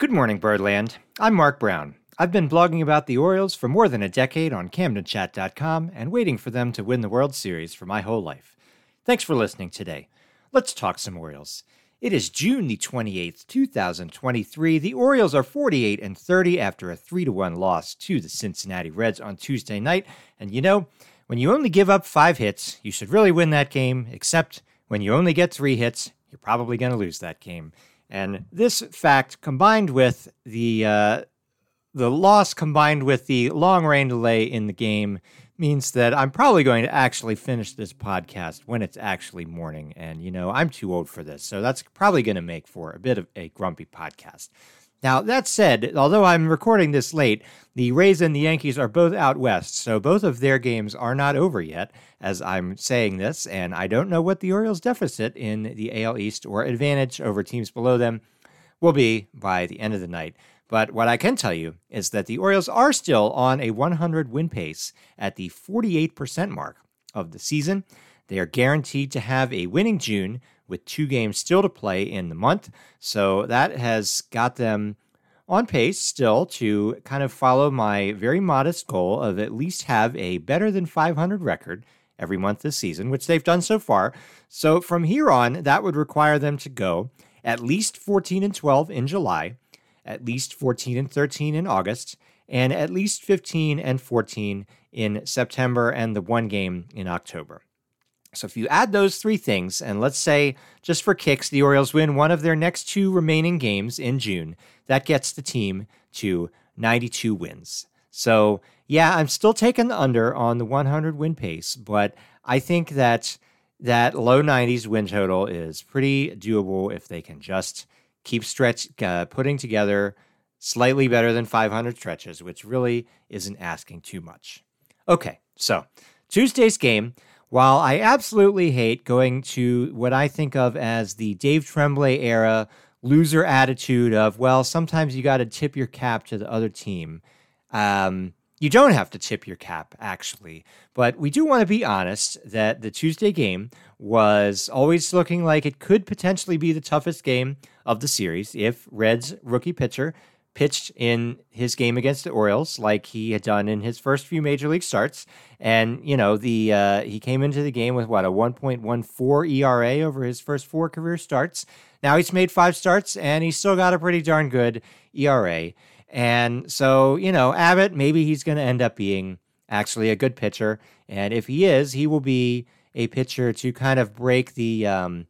Good morning, Birdland. I'm Mark Brown. I've been blogging about the Orioles for more than a decade on CamdenChat.com and waiting for them to win the World Series for my whole life. Thanks for listening today. Let's talk some Orioles. It is June the 28th, 2023. The Orioles are 48 and 30 after a 3 to 1 loss to the Cincinnati Reds on Tuesday night. And you know, when you only give up 5 hits, you should really win that game, except when you only get 3 hits, you're probably going to lose that game. And this fact, combined with the uh, the loss, combined with the long rain delay in the game, means that I'm probably going to actually finish this podcast when it's actually morning. And you know, I'm too old for this, so that's probably going to make for a bit of a grumpy podcast. Now, that said, although I'm recording this late, the Rays and the Yankees are both out west, so both of their games are not over yet as I'm saying this, and I don't know what the Orioles' deficit in the AL East or advantage over teams below them will be by the end of the night. But what I can tell you is that the Orioles are still on a 100 win pace at the 48% mark of the season. They are guaranteed to have a winning June with two games still to play in the month. So that has got them on pace still to kind of follow my very modest goal of at least have a better than 500 record every month this season, which they've done so far. So from here on, that would require them to go at least 14 and 12 in July, at least 14 and 13 in August, and at least 15 and 14 in September and the one game in October. So if you add those three things, and let's say just for kicks, the Orioles win one of their next two remaining games in June, that gets the team to 92 wins. So yeah, I'm still taking the under on the 100 win pace, but I think that that low 90s win total is pretty doable if they can just keep stretch uh, putting together slightly better than 500 stretches, which really isn't asking too much. Okay, so Tuesday's game while I absolutely hate going to what I think of as the Dave Trembley era loser attitude of, well, sometimes you got to tip your cap to the other team. Um, you don't have to tip your cap, actually. But we do want to be honest that the Tuesday game was always looking like it could potentially be the toughest game of the series if Reds rookie pitcher pitched in his game against the Orioles like he had done in his first few major league starts. And, you know, the uh, he came into the game with what, a 1.14 ERA over his first four career starts. Now he's made five starts and he's still got a pretty darn good ERA. And so, you know, Abbott, maybe he's going to end up being actually a good pitcher. And if he is, he will be a pitcher to kind of break the, um,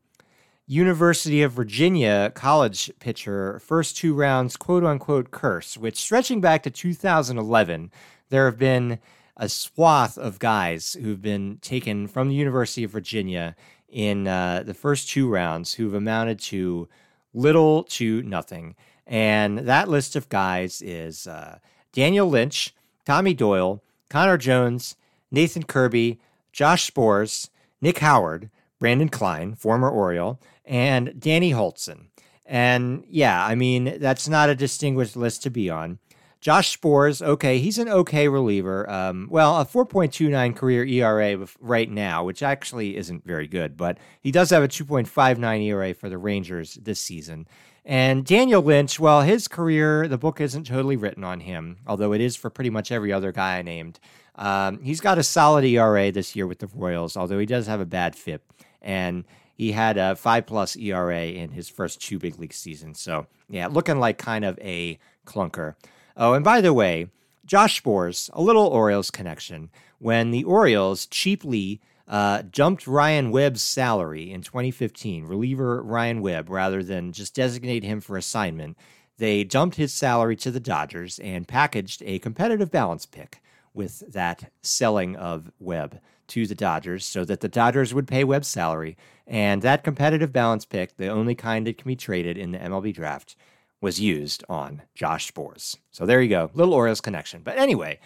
University of Virginia college pitcher first two rounds quote unquote curse, which stretching back to 2011, there have been a swath of guys who've been taken from the University of Virginia in uh, the first two rounds who've amounted to little to nothing. And that list of guys is uh, Daniel Lynch, Tommy Doyle, Connor Jones, Nathan Kirby, Josh Sborz, Nick Howard, Branden Kline, former Oriole, and Danny Hultzen. And yeah, I mean, that's not a distinguished list to be on. Josh Sborz, okay, he's an okay reliever. Um, well, a 4.29 career ERA right now, which actually isn't very good, but he does have a 2.59 ERA for the Rangers this season. And Daniel Lynch, well, his career, the book isn't totally written on him, although it is for pretty much every other guy I named. Um, he's got a solid ERA this year with the Royals, although he does have a bad FIP. And he had a five plus ERA in his first two big league seasons. So, yeah, looking like kind of a clunker. Oh, and by the way, Josh Sborz, a little Orioles connection. When the Orioles cheaply uh, jumped Ryan Webb's salary in 2015, reliever Ryan Webb, rather than just designate him for assignment, they dumped his salary to the Dodgers and packaged a competitive balance pick with that selling of Webb to the Dodgers so that the Dodgers would pay Webb's salary. And that competitive balance pick, the only kind that can be traded in the MLB draft, was used on Josh Sborz. So there you go, little Orioles connection. But anyway,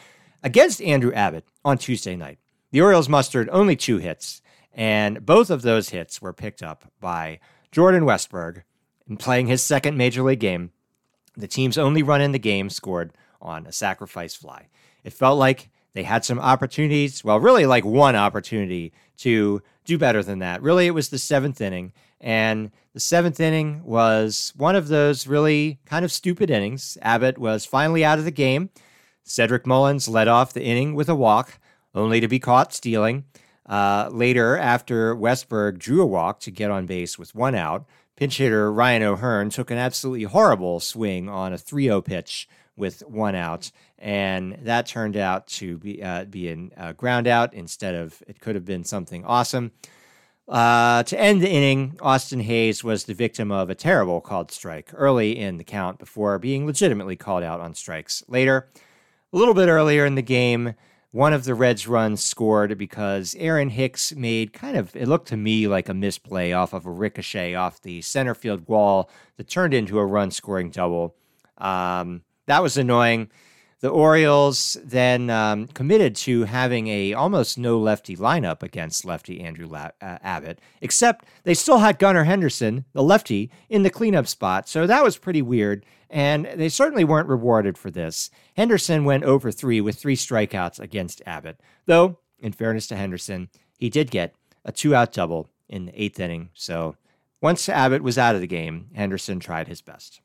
against Andrew Abbott on Tuesday night, the Orioles mustered only two hits, and both of those hits were picked up by Jordan Westburg in playing his second major league game. The team's only run in the game scored on a sacrifice fly. It felt like they had some opportunities, well, really like one opportunity to do better than that. Really, it was the seventh inning. And the seventh inning was one of those really kind of stupid innings. Abbott was finally out of the game. Cedric Mullins led off the inning with a walk, only to be caught stealing. Uh, later, after Westburg drew a walk to get on base with one out, pinch hitter Ryan O'Hearn took an absolutely horrible swing on a 3 0 pitch with one out, and that turned out to be uh, be a uh, ground out instead of it could have been something awesome. Uh, to end the inning, Austin Hays was the victim of a terrible called strike early in the count before being legitimately called out on strikes later. A little bit earlier in the game, one of the Reds' runs scored because Aaron Hicks made kind of, it looked to me like a misplay off of a ricochet off the center field wall that turned into a run scoring double. Um, that was annoying. The Orioles then um, committed to having a almost no lefty lineup against lefty Andrew La- uh, Abbott, except they still had Gunnar Henderson, the lefty, in the cleanup spot. So that was pretty weird, and they certainly weren't rewarded for this. Henderson went over three with three strikeouts against Abbott, though, in fairness to Henderson, he did get a two-out double in the eighth inning. So once Abbott was out of the game, Henderson tried his best.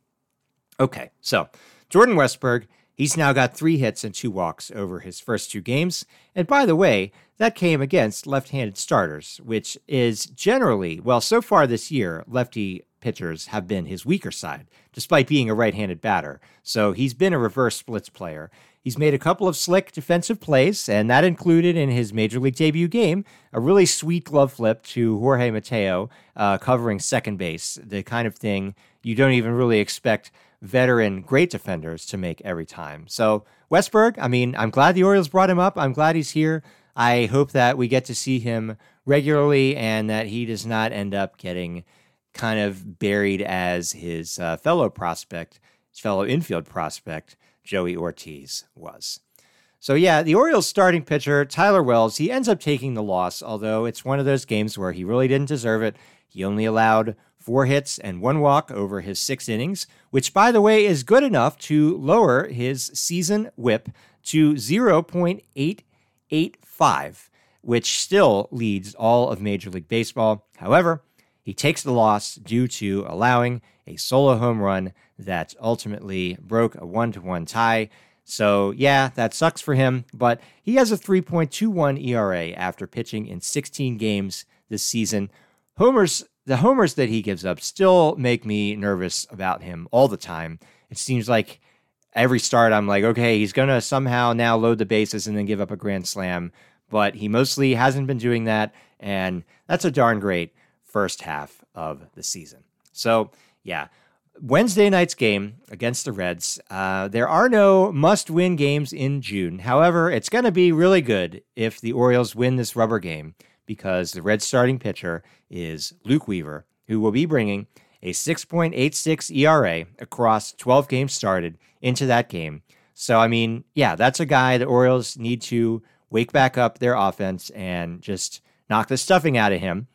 Okay, so Jordan Westburg, he's now got three hits and two walks over his first two games. And by the way, that came against left handed starters, which is generally, well, so far this year, lefty pitchers have been his weaker side, despite being a right handed batter. So he's been a reverse splits player. He's made a couple of slick defensive plays, and that included in his major league debut game a really sweet glove flip to Jorge Mateo, uh, covering second base, the kind of thing you don't even really expect veteran great defenders to make every time. So, Westburg, I mean, I'm glad the Orioles brought him up. I'm glad he's here. I hope that we get to see him regularly and that he does not end up getting kind of buried as his uh, fellow prospect, his fellow infield prospect, Joey Ortiz was. So, yeah, the Orioles starting pitcher, Tyler Wells, he ends up taking the loss, although it's one of those games where he really didn't deserve it. He only allowed four hits and one walk over his six innings, which, by the way, is good enough to lower his season whip to 0.885, which still leads all of Major League Baseball. However, he takes the loss due to allowing a solo home run that ultimately broke a one to one tie. So, yeah, that sucks for him, but he has a 3.21 ERA after pitching in 16 games this season. Homers the homers that he gives up still make me nervous about him all the time. It seems like every start I'm like, okay, he's going to somehow now load the bases and then give up a grand slam, but he mostly hasn't been doing that and that's a darn great first half of the season. So, yeah, Wednesday night's game against the Reds. Uh, there are no must win games in June. However, it's going to be really good if the Orioles win this rubber game because the Red starting pitcher is Luke Weaver, who will be bringing a 6.86 ERA across 12 games started into that game. So, I mean, yeah, that's a guy the Orioles need to wake back up their offense and just knock the stuffing out of him.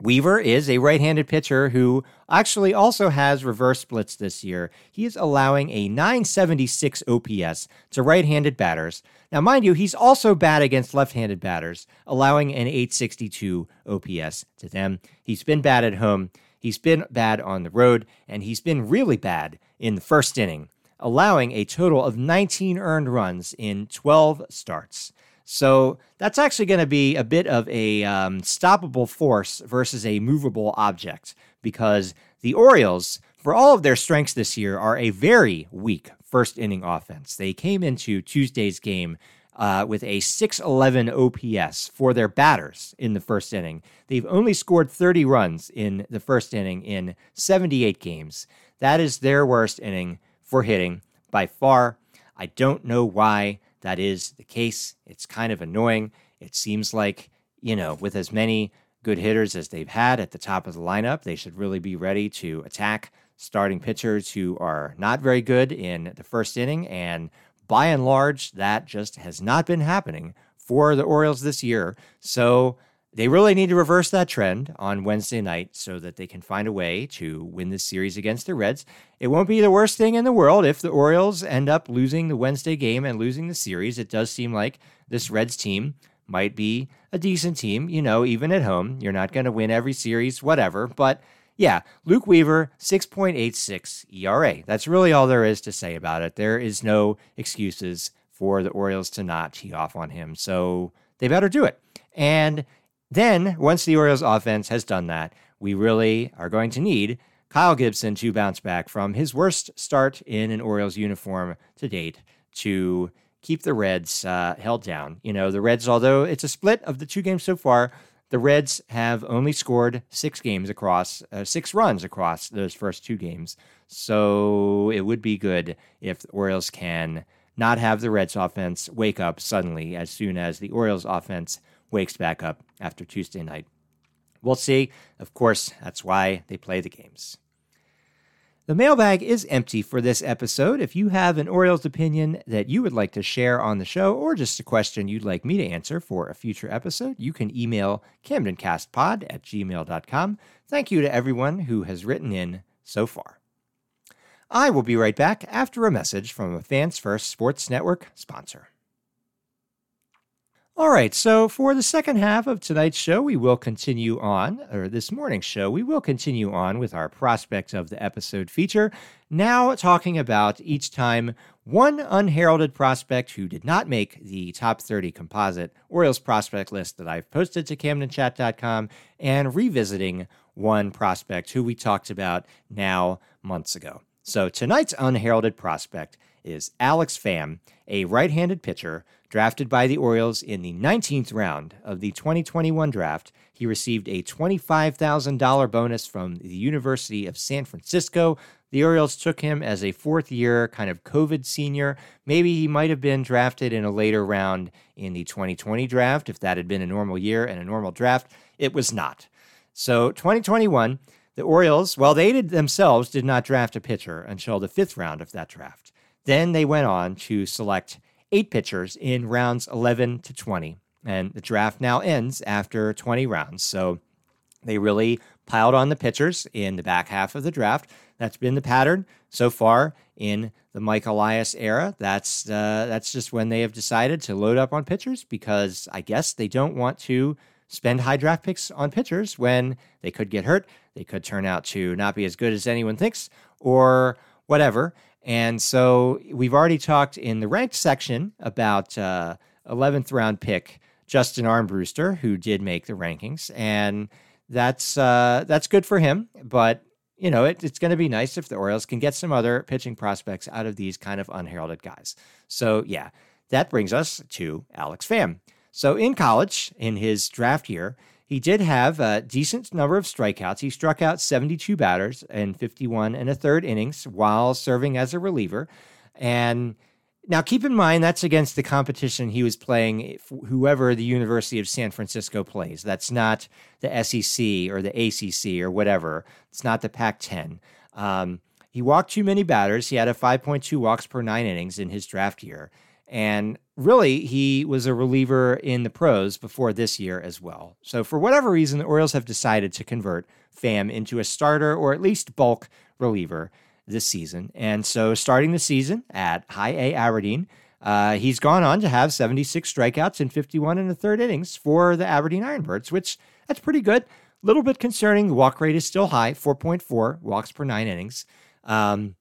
Weaver is a right handed pitcher who actually also has reverse splits this year. He is allowing a 976 OPS to right handed batters. Now, mind you, he's also bad against left handed batters, allowing an 862 OPS to them. He's been bad at home, he's been bad on the road, and he's been really bad in the first inning, allowing a total of 19 earned runs in 12 starts. So that's actually going to be a bit of a um, stoppable force versus a movable object because the Orioles, for all of their strengths this year, are a very weak first inning offense. They came into Tuesday's game uh, with a 611 OPS for their batters in the first inning. They've only scored 30 runs in the first inning in 78 games. That is their worst inning for hitting by far. I don't know why that is the case. It's kind of annoying. It seems like, you know, with as many good hitters as they've had at the top of the lineup, they should really be ready to attack starting pitchers who are not very good in the first inning and by and large, that just has not been happening for the Orioles this year. So they really need to reverse that trend on Wednesday night so that they can find a way to win this series against the Reds. It won't be the worst thing in the world if the Orioles end up losing the Wednesday game and losing the series. It does seem like this Reds team might be a decent team, you know, even at home. You're not going to win every series, whatever, but yeah, Luke Weaver, 6.86 ERA. That's really all there is to say about it. There is no excuses for the Orioles to not tee off on him. So they better do it. And then, once the Orioles offense has done that, we really are going to need Kyle Gibson to bounce back from his worst start in an Orioles uniform to date to keep the Reds uh, held down. You know, the Reds, although it's a split of the two games so far, the Reds have only scored six games across, uh, six runs across those first two games. So it would be good if the Orioles can not have the Reds offense wake up suddenly as soon as the Orioles offense wakes back up after Tuesday night. We'll see. Of course, that's why they play the games. The mailbag is empty for this episode. If you have an Orioles opinion that you would like to share on the show, or just a question you'd like me to answer for a future episode, you can email camdencastpod at gmail.com. Thank you to everyone who has written in so far. I will be right back after a message from a Fans First Sports Network sponsor. All right, so for the second half of tonight's show, we will continue on, or this morning's show, we will continue on with our prospect of the episode feature. Now, talking about each time one unheralded prospect who did not make the top 30 composite Orioles prospect list that I've posted to CamdenChat.com and revisiting one prospect who we talked about now months ago. So, tonight's unheralded prospect is Alex Pham, a right handed pitcher drafted by the Orioles in the 19th round of the 2021 draft. He received a $25,000 bonus from the University of San Francisco. The Orioles took him as a fourth year kind of COVID senior. Maybe he might have been drafted in a later round in the 2020 draft if that had been a normal year and a normal draft. It was not. So, 2021, the Orioles, well, they did themselves did not draft a pitcher until the fifth round of that draft. Then they went on to select eight pitchers in rounds 11 to 20. And the draft now ends after 20 rounds. So they really piled on the pitchers in the back half of the draft. That's been the pattern so far in the Mike Elias era. That's uh, that's just when they have decided to load up on pitchers because I guess they don't want to spend high draft picks on pitchers when they could get hurt, they could turn out to not be as good as anyone thinks, or whatever. And so we've already talked in the ranked section about uh, 11th round pick Justin Armbruster, who did make the rankings, and that's uh, that's good for him. But you know, it, it's going to be nice if the Orioles can get some other pitching prospects out of these kind of unheralded guys. So yeah, that brings us to Alex Pham. So in college, in his draft year, he did have a decent number of strikeouts. He struck out 72 batters in 51 and a third innings while serving as a reliever. And now keep in mind that's against the competition he was playing, whoever the University of San Francisco plays. That's not the SEC or the ACC or whatever. It's not the Pac 10. Um, he walked too many batters. He had a 5.2 walks per nine innings in his draft year. And really, he was a reliever in the pros before this year as well. So, for whatever reason, the Orioles have decided to convert Pham into a starter or at least bulk reliever this season. And so, starting the season at High A Aberdeen, uh, he's gone on to have 76 strikeouts in 51 and a third innings for the Aberdeen Ironbirds, which that's pretty good. A little bit concerning. The walk rate is still high, 4.4 walks per nine innings. Um,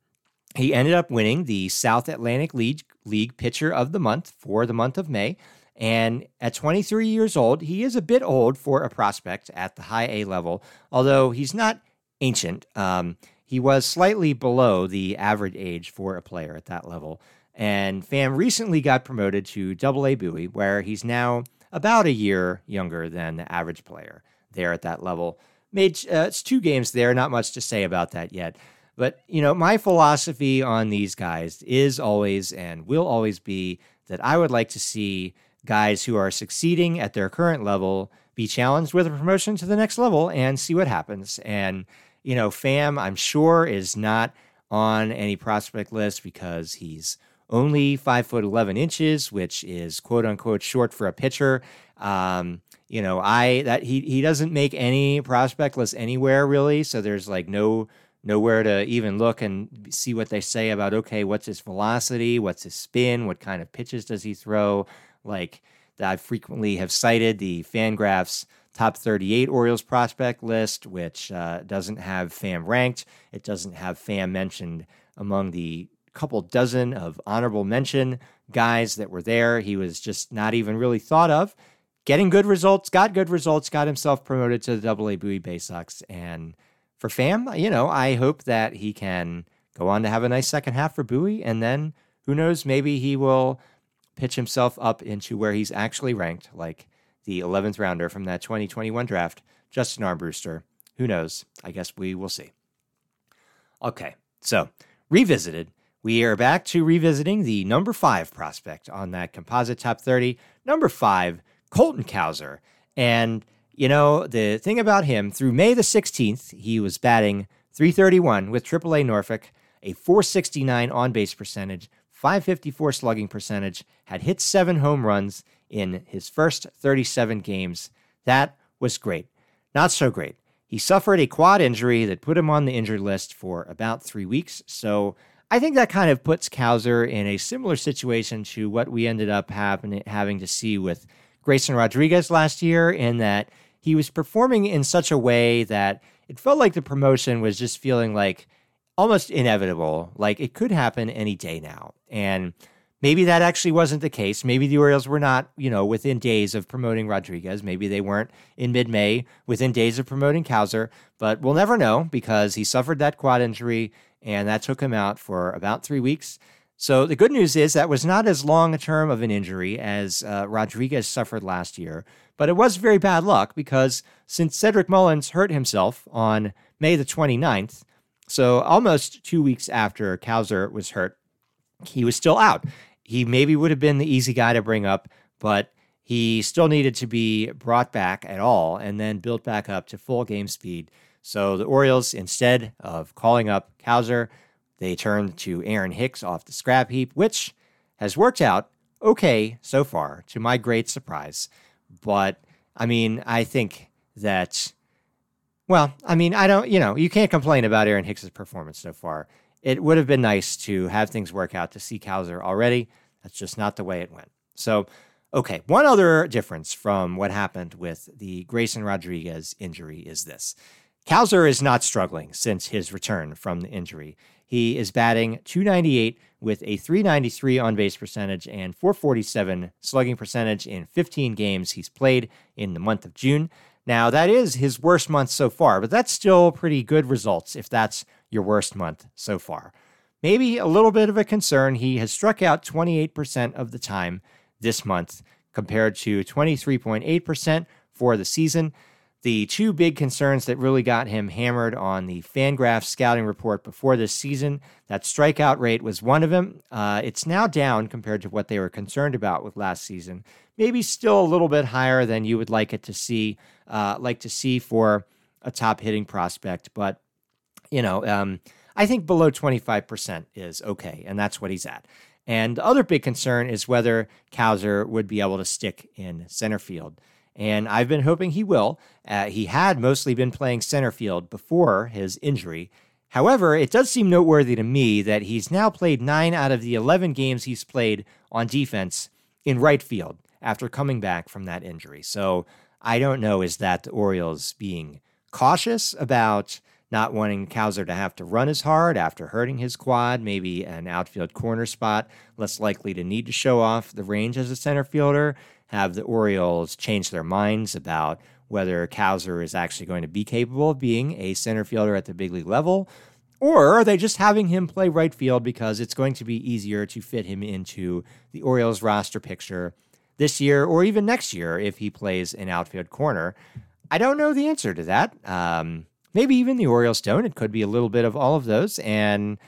he ended up winning the South Atlantic League, League Pitcher of the Month for the month of May. And at 23 years old, he is a bit old for a prospect at the high A level, although he's not ancient. Um, he was slightly below the average age for a player at that level. And Pham recently got promoted to Double A Bowie, where he's now about a year younger than the average player there at that level. Made uh, it's two games there, not much to say about that yet. But you know, my philosophy on these guys is always and will always be that I would like to see guys who are succeeding at their current level be challenged with a promotion to the next level and see what happens. And you know, Pham, I'm sure is not on any prospect list because he's only five foot eleven inches, which is quote unquote short for a pitcher. Um, you know, I that he he doesn't make any prospect list anywhere really, so there's like no nowhere to even look and see what they say about okay, what's his velocity, what's his spin, what kind of pitches does he throw, like I frequently have cited the Fangraphs top 38 Orioles prospect list, which uh, doesn't have Pham ranked. It doesn't have Pham mentioned among the couple dozen of honorable mention guys that were there. He was just not even really thought of. Getting good results, got good results, got himself promoted to the Double A Bowie Bay Sox. And for Pham, you know, I hope that he can go on to have a nice second half for Bowie. And then who knows, maybe he will pitch himself up into where he's actually ranked, like the 11th rounder from that 2021 draft, Justin Armbruster. Who knows? I guess we will see. Okay, so revisited we are back to revisiting the number five prospect on that composite top 30. Number five, Colton Cowser. And, you know, the thing about him, through May the 16th, he was batting 331 with AAA Norfolk, a 469 on base percentage, 554 slugging percentage, had hit seven home runs in his first 37 games. That was great. Not so great. He suffered a quad injury that put him on the injured list for about three weeks. So, I think that kind of puts Cowser in a similar situation to what we ended up having to see with Grayson Rodriguez last year, in that he was performing in such a way that it felt like the promotion was just feeling like almost inevitable, like it could happen any day now. And maybe that actually wasn't the case. Maybe the Orioles were not, you know, within days of promoting Rodriguez. Maybe they weren't in mid May within days of promoting Cowser, but we'll never know because he suffered that quad injury and that took him out for about three weeks. So the good news is that was not as long a term of an injury as uh, Rodriguez suffered last year, but it was very bad luck because since Cedric Mullins hurt himself on May the 29th, so almost two weeks after Cowser was hurt, he was still out. He maybe would have been the easy guy to bring up, but he still needed to be brought back at all and then built back up to full game speed so the Orioles, instead of calling up Cowser, they turned to Aaron Hicks off the scrap heap, which has worked out okay so far, to my great surprise. But I mean, I think that, well, I mean, I don't, you know, you can't complain about Aaron Hicks's performance so far. It would have been nice to have things work out to see Cowser already. That's just not the way it went. So, okay, one other difference from what happened with the Grayson Rodriguez injury is this. Cowser is not struggling since his return from the injury. He is batting 298 with a 393 on base percentage and 447 slugging percentage in 15 games he's played in the month of June. Now, that is his worst month so far, but that's still pretty good results if that's your worst month so far. Maybe a little bit of a concern. He has struck out 28% of the time this month compared to 23.8% for the season. The two big concerns that really got him hammered on the Fangraphs scouting report before this season, that strikeout rate was one of them. Uh, it's now down compared to what they were concerned about with last season. Maybe still a little bit higher than you would like it to see, uh, like to see for a top hitting prospect. But you know, um, I think below 25% is okay, and that's what he's at. And the other big concern is whether Cowser would be able to stick in center field and I've been hoping he will. Uh, he had mostly been playing center field before his injury. However, it does seem noteworthy to me that he's now played nine out of the 11 games he's played on defense in right field after coming back from that injury. So I don't know, is that the Orioles being cautious about not wanting Cowser to have to run as hard after hurting his quad, maybe an outfield corner spot, less likely to need to show off the range as a center fielder, have the Orioles change their minds about whether Cowser is actually going to be capable of being a center fielder at the big league level, or are they just having him play right field because it's going to be easier to fit him into the Orioles roster picture this year or even next year if he plays an outfield corner? I don't know the answer to that. Um, maybe even the Orioles don't. It could be a little bit of all of those and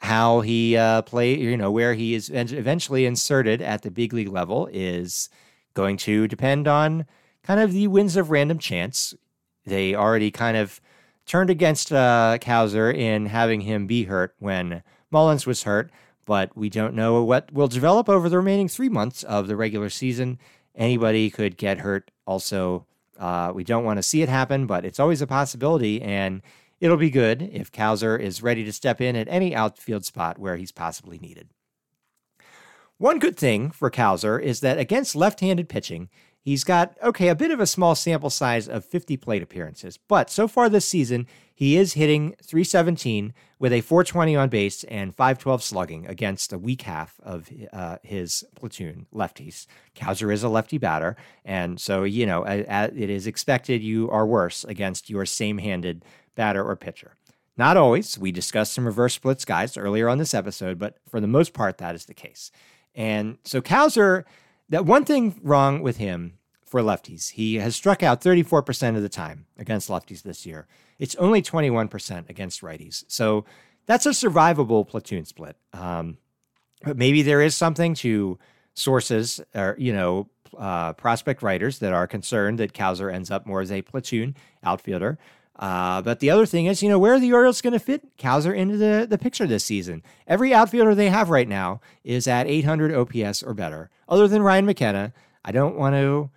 how he uh, play, you know, where he is eventually inserted at the big league level is going to depend on kind of the winds of random chance. They already kind of turned against uh, Cowser in having him be hurt when Mullins was hurt, but we don't know what will develop over the remaining three months of the regular season. Anybody could get hurt. Also, uh, we don't want to see it happen, but it's always a possibility, and it'll be good if Cowser is ready to step in at any outfield spot where he's possibly needed. One good thing for Cowser is that against left handed pitching, He's got, okay, a bit of a small sample size of 50 plate appearances, but so far this season, he is hitting 317 with a 420 on base and 512 slugging against a weak half of uh, his platoon lefties. Cowser is a lefty batter, and so, you know, it is expected you are worse against your same handed batter or pitcher. Not always. We discussed some reverse splits guys earlier on this episode, but for the most part, that is the case. And so Cowser that one thing wrong with him for lefties, he has struck out 34% of the time against lefties this year. It's only 21% against righties. So that's a survivable platoon split. Um, but maybe there is something to sources or, you know, uh, prospect writers that are concerned that Cowser ends up more as a platoon outfielder. Uh, but the other thing is, you know, where are the Orioles going to fit Cowser into the, the picture this season? Every outfielder they have right now is at 800 OPS or better, other than Ryan McKenna. I don't want to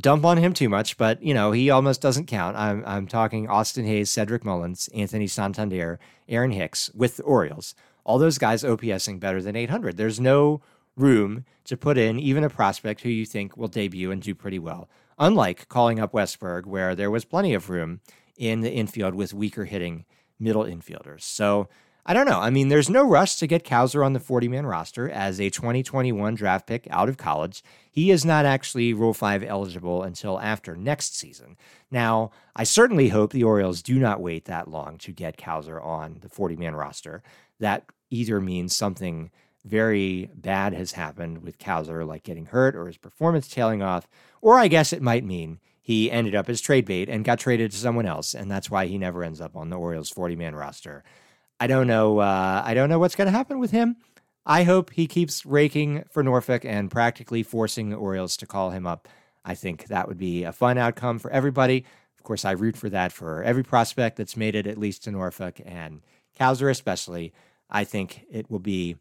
dump on him too much, but, you know, he almost doesn't count. I'm, I'm talking Austin Hays, Cedric Mullins, Anthony Santander, Aaron Hicks with the Orioles. All those guys OPSing better than 800. There's no room to put in even a prospect who you think will debut and do pretty well. Unlike calling up Westburg, where there was plenty of room in the infield with weaker hitting middle infielders. So I don't know. I mean, there's no rush to get Cowser on the 40 man roster as a 2021 draft pick out of college. He is not actually Rule 5 eligible until after next season. Now, I certainly hope the Orioles do not wait that long to get Cowser on the 40 man roster. That either means something very bad has happened with Cowser, like getting hurt or his performance tailing off, or I guess it might mean he ended up as trade bait and got traded to someone else, and that's why he never ends up on the Orioles 40 man roster. I don't know. Uh, I don't know what's going to happen with him. I hope he keeps raking for Norfolk and practically forcing the Orioles to call him up. I think that would be a fun outcome for everybody. Of course, I root for that for every prospect that's made it at least to Norfolk and Cowser especially. I think it will be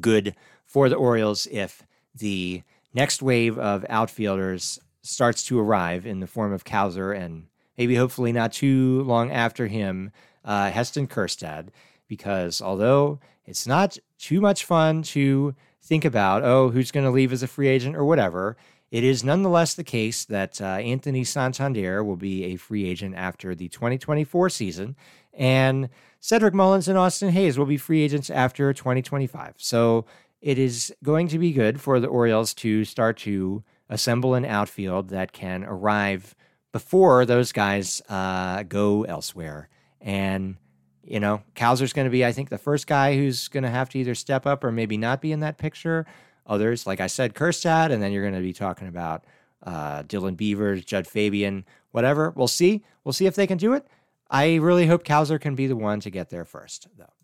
good for the Orioles if the next wave of outfielders starts to arrive in the form of Cowser and maybe hopefully not too long after him, uh, Heston Kjerstad, because although it's not too much fun to think about, oh, who's going to leave as a free agent or whatever, it is nonetheless the case that uh, Anthony Santander will be a free agent after the 2024 season, and Cedric Mullins and Austin Hays will be free agents after 2025. So it is going to be good for the Orioles to start to assemble an outfield that can arrive before those guys uh, go elsewhere. And, you know, Cowser's going to be, I think, the first guy who's going to have to either step up or maybe not be in that picture. Others, like I said, Kjerstad, and then you're going to be talking about uh, Dylan Beavers, Jud Fabian, whatever. We'll see. We'll see if they can do it. I really hope Cowser can be the one to get there first, though.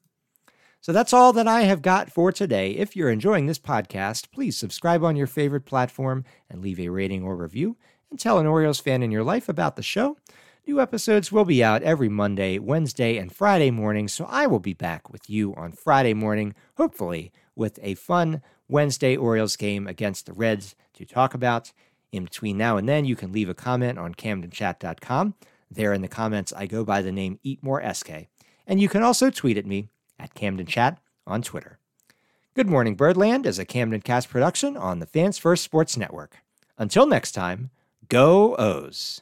So that's all that I have got for today. If you're enjoying this podcast, please subscribe on your favorite platform and leave a rating or review and tell an Orioles fan in your life about the show. New episodes will be out every Monday, Wednesday, and Friday morning, so I will be back with you on Friday morning, hopefully with a fun Wednesday Orioles game against the Reds to talk about. In between now and then, you can leave a comment on camdenchat.com. There in the comments, I go by the name EatMoreSK. And you can also tweet at me at Camden Chat on Twitter. Good Morning Birdland is a Camden Cast production on the Fans First Sports Network. Until next time, go O's.